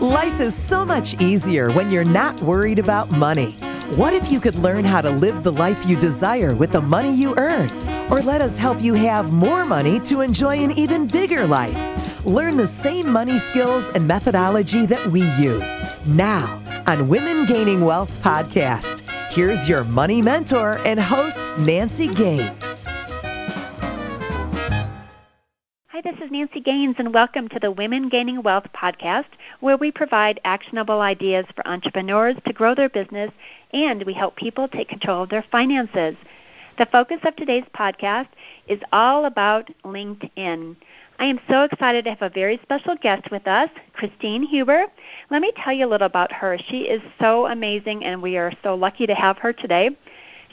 Life is so much easier when you're not worried about money. What if you could learn how to live the life you desire with the money you earn? Or let us help you have more money to enjoy an even bigger life. Learn the same money skills and methodology that we use now on Women Gaining Wealth podcast. Here's your money mentor and host, Nancy Gaines. Nancy Gaines, and welcome to the Women Gaining Wealth podcast, where we provide actionable ideas for entrepreneurs to grow their business and we help people take control of their finances. The focus of today's podcast is all about LinkedIn. I am so excited to have a very special guest with us, Christine Hueber. Let me tell you a little about her. She is so amazing, and we are so lucky to have her today.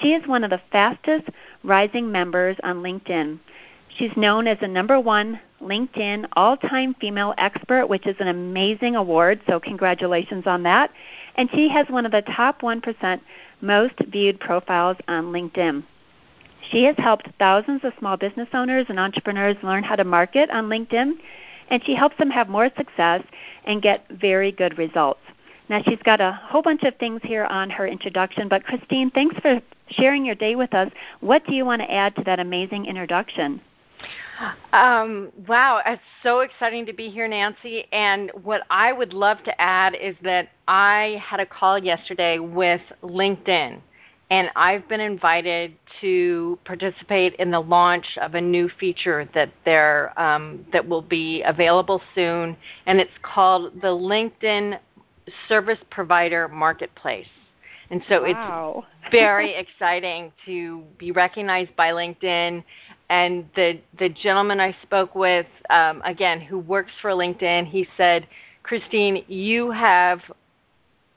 She is one of the fastest rising members on LinkedIn. She's known as the number one LinkedIn all time female expert, which is an amazing award, so congratulations on that. And she has one of the top 1% most viewed profiles on LinkedIn. She has helped thousands of small business owners and entrepreneurs learn how to market on LinkedIn, and she helps them have more success and get very good results. Now, she's got a whole bunch of things here on her introduction, but Christine, thanks for sharing your day with us. What do you want to add to that amazing introduction? Um, wow, it's so exciting to be here, Nancy. And what I would love to add is that I had a call yesterday with LinkedIn, and I've been invited to participate in the launch of a new feature that there um, that will be available soon, and it's called the LinkedIn Service Provider Marketplace. And so wow. it's very exciting to be recognized by LinkedIn. And the the gentleman I spoke with, um, again, who works for LinkedIn, he said, Christine, you have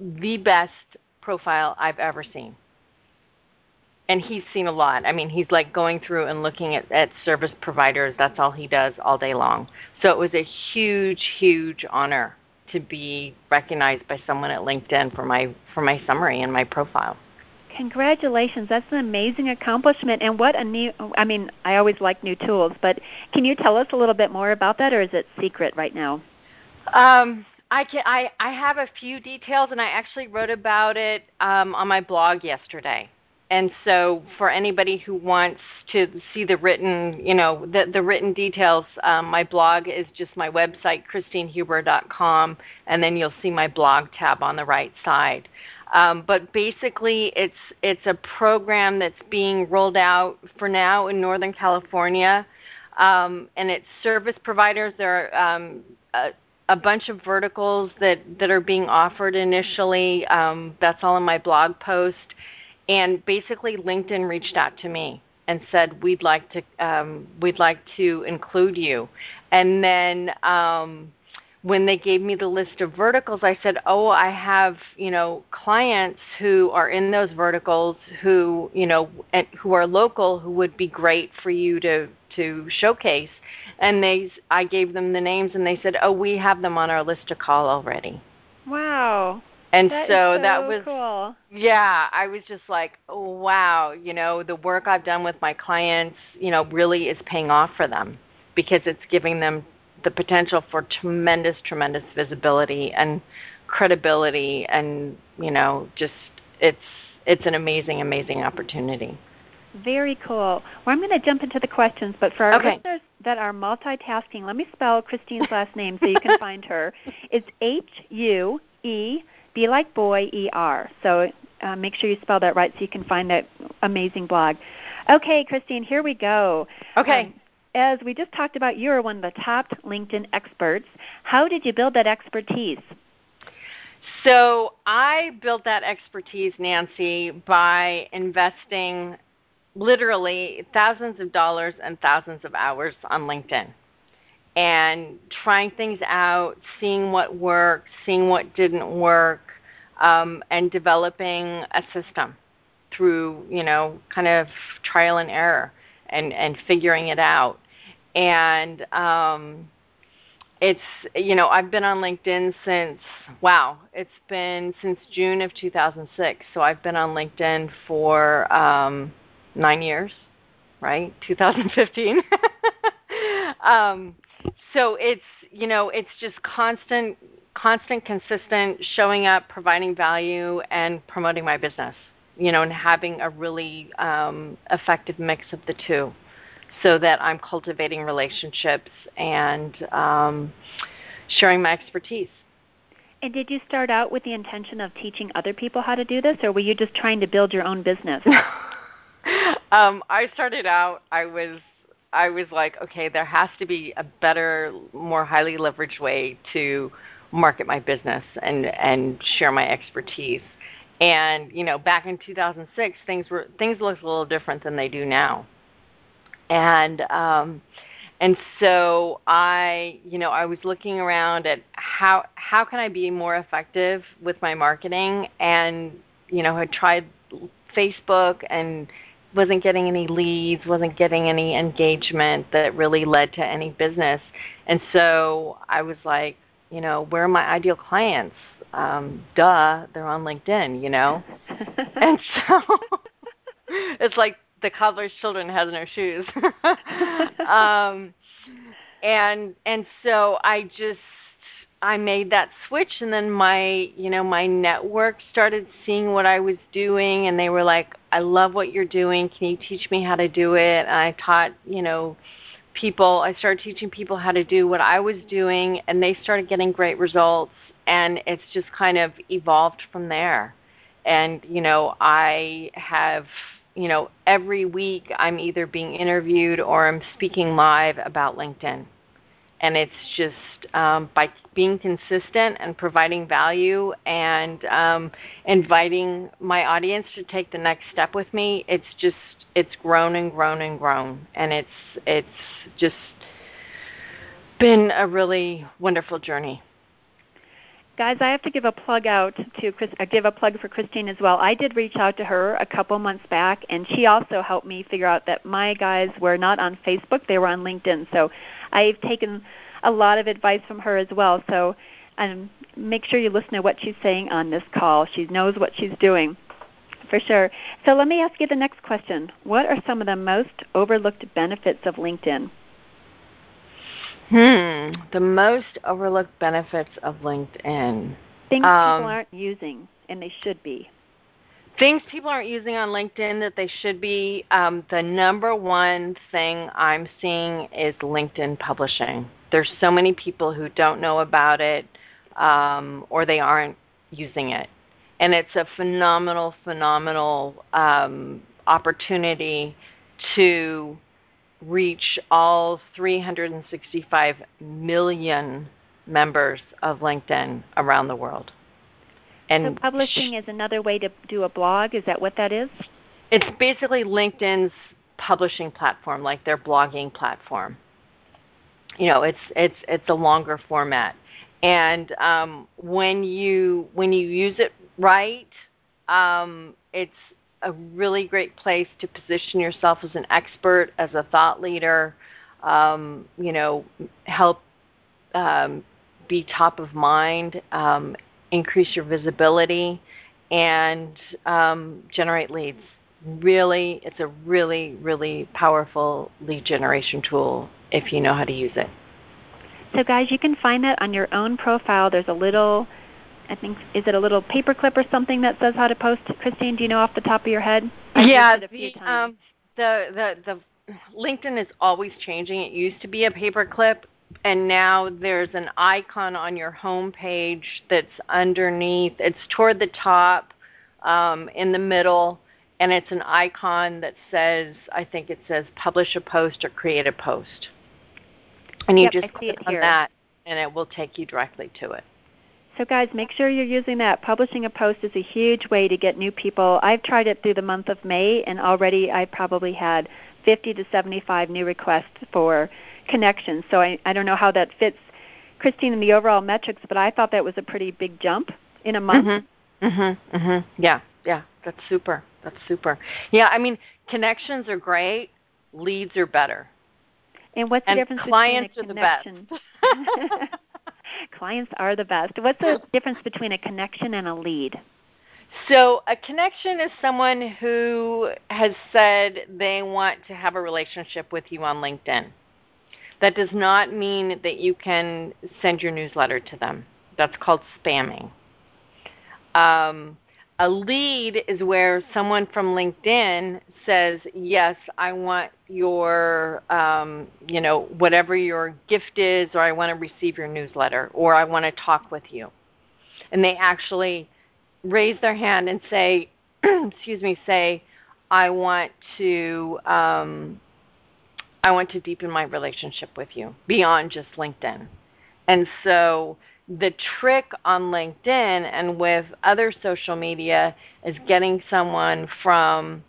the best profile I've ever seen. And he's seen a lot. I mean, he's like going through and looking at, at service providers. That's all he does all day long. So it was a huge, huge honor to be recognized by someone at LinkedIn for my for my summary and my profile. Congratulations. That's an amazing accomplishment and what a new I mean, I always like new tools, but can you tell us a little bit more about that or is it secret right now? Um I can I, I have a few details and I actually wrote about it um, on my blog yesterday and so for anybody who wants to see the written you know the, the written details um, my blog is just my website christinehueber.com and then you'll see my blog tab on the right side um, but basically it's it's a program that's being rolled out for now in northern california. Um, and it's service providers. There are um, a, a bunch of verticals that, that are being offered initially. Um, that's all in my blog post. And basically LinkedIn reached out to me and said we'd like to um, we'd like to include you, and then um, when they gave me the list of verticals, I said, oh, I have you know clients who are in those verticals who you know who are local who would be great for you to to showcase, and they I gave them the names and they said, oh, we have them on our list to call already. Wow. And that so, so that was cool. yeah, I was just like, oh, wow, you know, the work I've done with my clients, you know, really is paying off for them because it's giving them the potential for tremendous, tremendous visibility and credibility, and you know, just it's it's an amazing, amazing opportunity. Very cool. Well, I'm going to jump into the questions, but for our okay. listeners that are multitasking, let me spell Christine's last name so you can find her. It's H U E B like boy E R. So uh, make sure you spell that right so you can find that amazing blog. Okay, Christine, here we go. Okay. Um, as we just talked about, you are one of the top LinkedIn experts. How did you build that expertise? So I built that expertise, Nancy, by investing literally thousands of dollars and thousands of hours on LinkedIn and trying things out, seeing what worked, seeing what didn't work, um, and developing a system through, you know, kind of trial and error and, and figuring it out. And um, it's, you know, I've been on LinkedIn since, wow, it's been since June of 2006. So I've been on LinkedIn for um, nine years, right? 2015. um, so it's you know it's just constant constant, consistent, showing up, providing value, and promoting my business. You know, and having a really um, effective mix of the two, so that I'm cultivating relationships and um, sharing my expertise. And did you start out with the intention of teaching other people how to do this, or were you just trying to build your own business? um, I started out. I was I was like, okay, there has to be a better, more highly leveraged way to market my business and and share my expertise. And you know, back in 2006, things were things looked a little different than they do now. And um, and so I, you know, I was looking around at how how can I be more effective with my marketing, and you know, had tried Facebook and wasn't getting any leads, wasn't getting any engagement that really led to any business. And so I was like, you know, where are my ideal clients? Um, duh, they're on LinkedIn, you know? and so it's like the cobbler's children has no shoes. um, and and so I just I made that switch and then my you know my network started seeing what I was doing and they were like I love what you're doing. Can you teach me how to do it? And I taught you know people I started teaching people how to do what I was doing and they started getting great results and it's just kind of evolved from there. And you know I have you know every week I'm either being interviewed or I'm speaking live about LinkedIn. And it's just um, by being consistent and providing value and um, inviting my audience to take the next step with me it's just it's grown and grown and grown. And it's it's just been a really wonderful journey guys i have to give a plug out to Chris, uh, give a plug for christine as well i did reach out to her a couple months back and she also helped me figure out that my guys were not on facebook they were on linkedin so I've taken a lot of advice from her as well. So um, make sure you listen to what she's saying on this call. She knows what she's doing for sure. So let me ask you the next question. What are some of the most overlooked benefits of LinkedIn? Hmm, the most overlooked benefits of LinkedIn. Things um, people aren't using and they should be. Things people aren't using on LinkedIn that they should be. Um, the number one thing I'm seeing is LinkedIn publishing. There's so many people who don't know about it um, or they aren't using it. And it's a phenomenal, phenomenal um, opportunity to reach all 365 million members of LinkedIn around the world. And so publishing sh- is another way to do a blog. Is that what that is? It's basically LinkedIn's publishing platform, like their blogging platform. You know, it's it's it's a longer format, and um, when you when you use it right, um, it's a really great place to position yourself as an expert, as a thought leader. Um, you know, help um, be top of mind um, increase your visibility, and um, generate leads. Really, it's a really, really powerful lead generation tool if you know how to use it. So, guys, you can find that on your own profile. There's a little, I think, is it a little paperclip or something that says how to post? Christine, do you know off the top of your head? I've yeah, the, um, the the the LinkedIn is always changing. It used to be a paperclip and now there's an icon on your home page that's underneath. It's toward the top, um, in the middle, and it's an icon that says, I think it says publish a post or create a post. And you yep, just click on here. that, and it will take you directly to it. So, guys, make sure you're using that. Publishing a post is a huge way to get new people. I've tried it through the month of May, and already I probably had 50 to 75 new requests for connections. So I, I don't know how that fits, Christine, in the overall metrics, but I thought that was a pretty big jump in a month. Mhm. Mhm. Mhm. Yeah. Yeah. That's super. That's super. Yeah. I mean, connections are great. Leads are better. And what's and the difference clients between a connection? Are the best. clients are the best. What's the difference between a connection and a lead? So, a connection is someone who has said they want to have a relationship with you on LinkedIn. That does not mean that you can send your newsletter to them. That's called spamming. Um, a lead is where someone from LinkedIn says, "Yes, I want your, um, you know, whatever your gift is, or I want to receive your newsletter, or I want to talk with you," and they actually raise their hand and say, "Excuse me," say, "I want to." Um, I want to deepen my relationship with you beyond just LinkedIn. And so the trick on LinkedIn and with other social media is getting someone from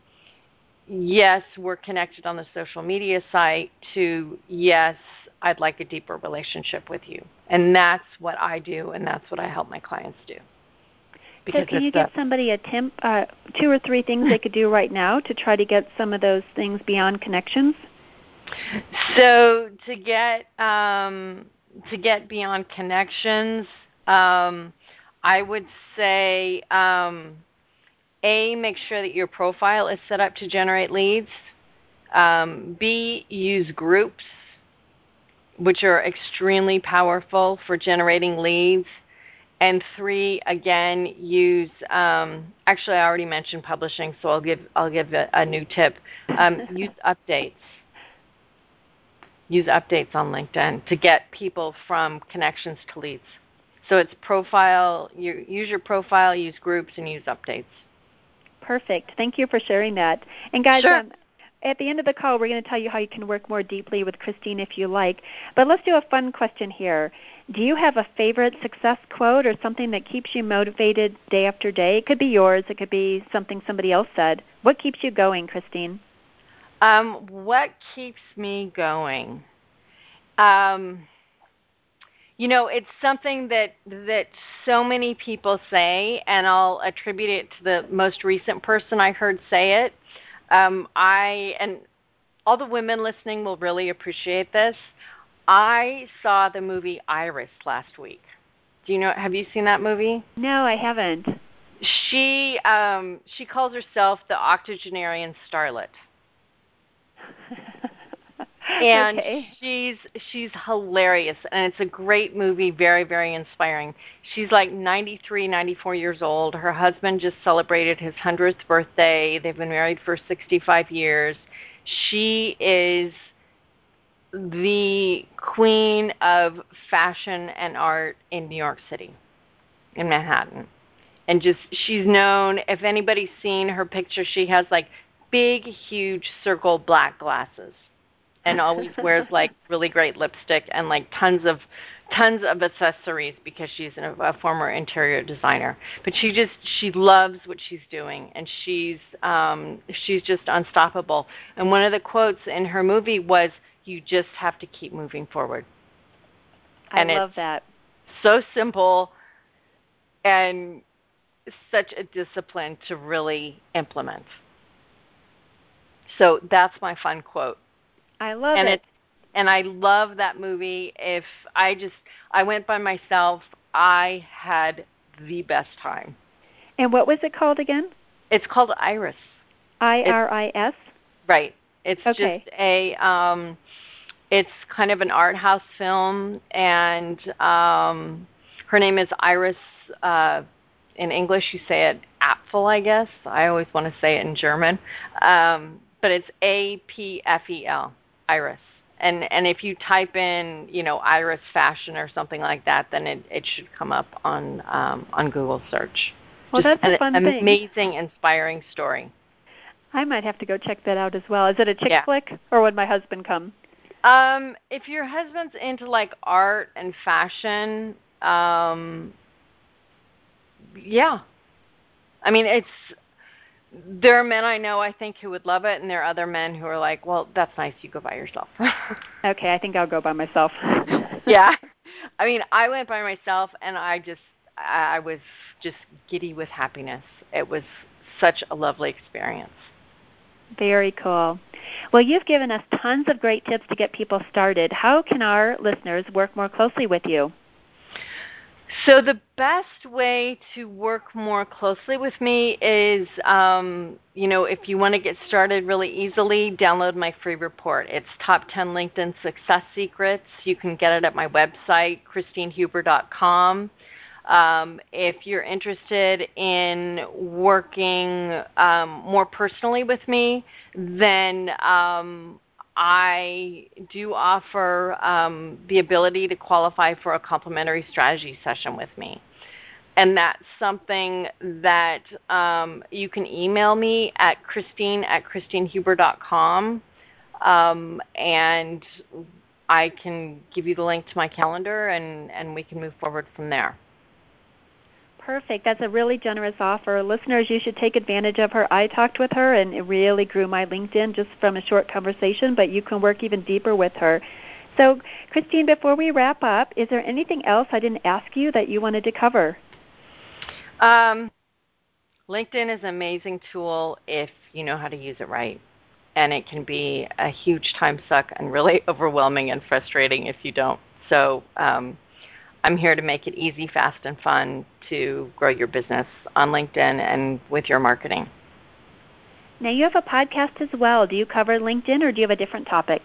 yes, we're connected on the social media site to yes, I'd like a deeper relationship with you. And that's what I do and that's what I help my clients do. Because so can you give somebody a tip, uh, two or three things they could do right now to try to get some of those things beyond connections? So to get um, to get beyond connections, um, I would say um, a make sure that your profile is set up to generate leads. Um, B use groups, which are extremely powerful for generating leads. And three, again, use. Um, actually, I already mentioned publishing, so I'll give I'll give a, a new tip. Um, use updates use updates on LinkedIn to get people from connections to leads. So it's profile, you use your profile, use groups, and use updates. Perfect. Thank you for sharing that. And guys, sure. um, at the end of the call, we're going to tell you how you can work more deeply with Christine if you like. But let's do a fun question here. Do you have a favorite success quote or something that keeps you motivated day after day? It could be yours, it could be something somebody else said. What keeps you going, Christine? Um, what keeps me going? Um, you know, it's something that that so many people say, and I'll attribute it to the most recent person I heard say it. Um, I and all the women listening will really appreciate this. I saw the movie Iris last week. Do you know? Have you seen that movie? No, I haven't. She um, she calls herself the octogenarian starlet. and okay. she's she's hilarious and it's a great movie very very inspiring. She's like 93 94 years old. Her husband just celebrated his 100th birthday. They've been married for 65 years. She is the queen of fashion and art in New York City in Manhattan. And just she's known if anybody's seen her picture she has like big huge circle black glasses and always wears like really great lipstick and like tons of tons of accessories because she's a, a former interior designer. But she just she loves what she's doing and she's um she's just unstoppable. And one of the quotes in her movie was you just have to keep moving forward. I and love that. So simple and such a discipline to really implement. So that's my fun quote. I love and it. And I love that movie. If I just I went by myself, I had the best time. And what was it called again? It's called Iris. I R I S. Right. It's okay. just a um it's kind of an art house film and um her name is Iris uh in English you say it Apfel, I guess. I always want to say it in German. Um but it's A P F E L. Iris. And and if you type in, you know, Iris fashion or something like that, then it, it should come up on um, on Google search. Well, Just that's a fun an thing. amazing, inspiring story. I might have to go check that out as well. Is it a chick yeah. flick, or would my husband come? Um, if your husband's into like art and fashion, um, yeah. I mean, it's there are men I know I think who would love it, and there are other men who are like, "Well, that's nice. You go by yourself." okay, I think I'll go by myself. yeah, I mean, I went by myself, and I just I was just giddy with happiness. It was such a lovely experience. Very cool. Well, you've given us tons of great tips to get people started. How can our listeners work more closely with you? So the best way to work more closely with me is, um, you know, if you want to get started really easily, download my free report. It's Top 10 LinkedIn Success Secrets. You can get it at my website, christinehueber.com. Um, if you're interested in working um, more personally with me, then um, I do offer um, the ability to qualify for a complimentary strategy session with me. And that's something that um, you can email me at christine at christinehueber.com. Um, and I can give you the link to my calendar and, and we can move forward from there. Perfect. That's a really generous offer. Listeners, you should take advantage of her. I talked with her and it really grew my LinkedIn just from a short conversation, but you can work even deeper with her. So, Christine, before we wrap up, is there anything else I didn't ask you that you wanted to cover? Um, LinkedIn is an amazing tool if you know how to use it right. And it can be a huge time suck and really overwhelming and frustrating if you don't. So, um, I'm here to make it easy, fast, and fun to grow your business on LinkedIn and with your marketing. Now, you have a podcast as well. Do you cover LinkedIn or do you have a different topic?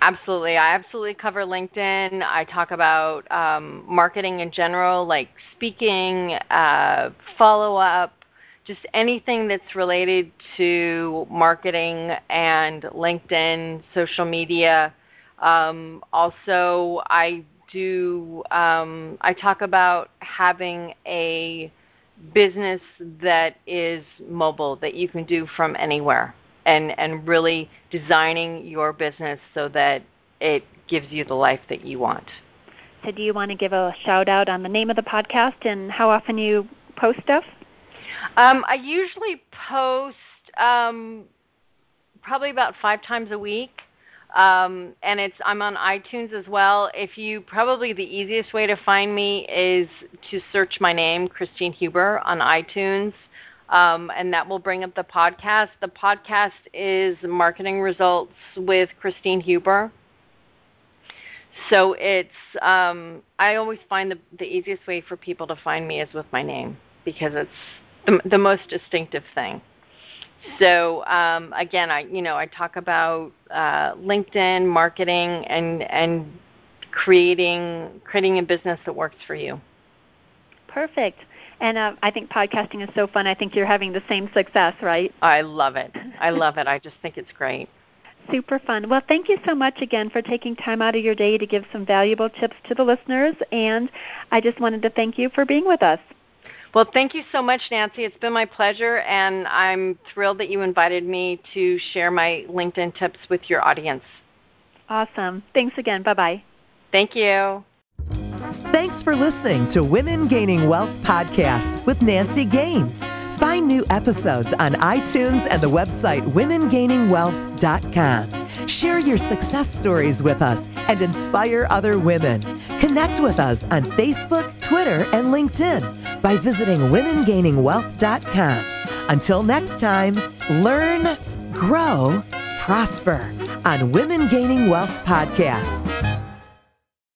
Absolutely. I absolutely cover LinkedIn. I talk about um, marketing in general, like speaking, uh, follow up, just anything that's related to marketing and LinkedIn, social media. Um, also, I do um, I talk about having a business that is mobile that you can do from anywhere and and really designing your business so that it gives you the life that you want. So do you want to give a shout out on the name of the podcast and how often you post stuff? Um, I usually post um, probably about five times a week. Um, and it's I'm on iTunes as well. If you probably the easiest way to find me is to search my name, Christine Hueber, on iTunes, um, and that will bring up the podcast. The podcast is Marketing Results with Christine Hueber. So it's um, I always find the the easiest way for people to find me is with my name because it's the, the most distinctive thing. So um, again, I you know I talk about uh, LinkedIn marketing and and creating creating a business that works for you. Perfect. And uh, I think podcasting is so fun. I think you're having the same success, right? I love it. I love it. I just think it's great. Super fun. Well, thank you so much again for taking time out of your day to give some valuable tips to the listeners. And I just wanted to thank you for being with us. Well, thank you so much, Nancy. It's been my pleasure, and I'm thrilled that you invited me to share my LinkedIn tips with your audience. Awesome. Thanks again. Bye bye. Thank you. Thanks for listening to Women Gaining Wealth podcast with Nancy Gaines. Find new episodes on iTunes and the website womengainingwealth.com. Share your success stories with us and inspire other women. Connect with us on Facebook, Twitter, and LinkedIn by visiting womengainingwealth.com. Until next time, learn, grow, prosper on Women Gaining Wealth podcast.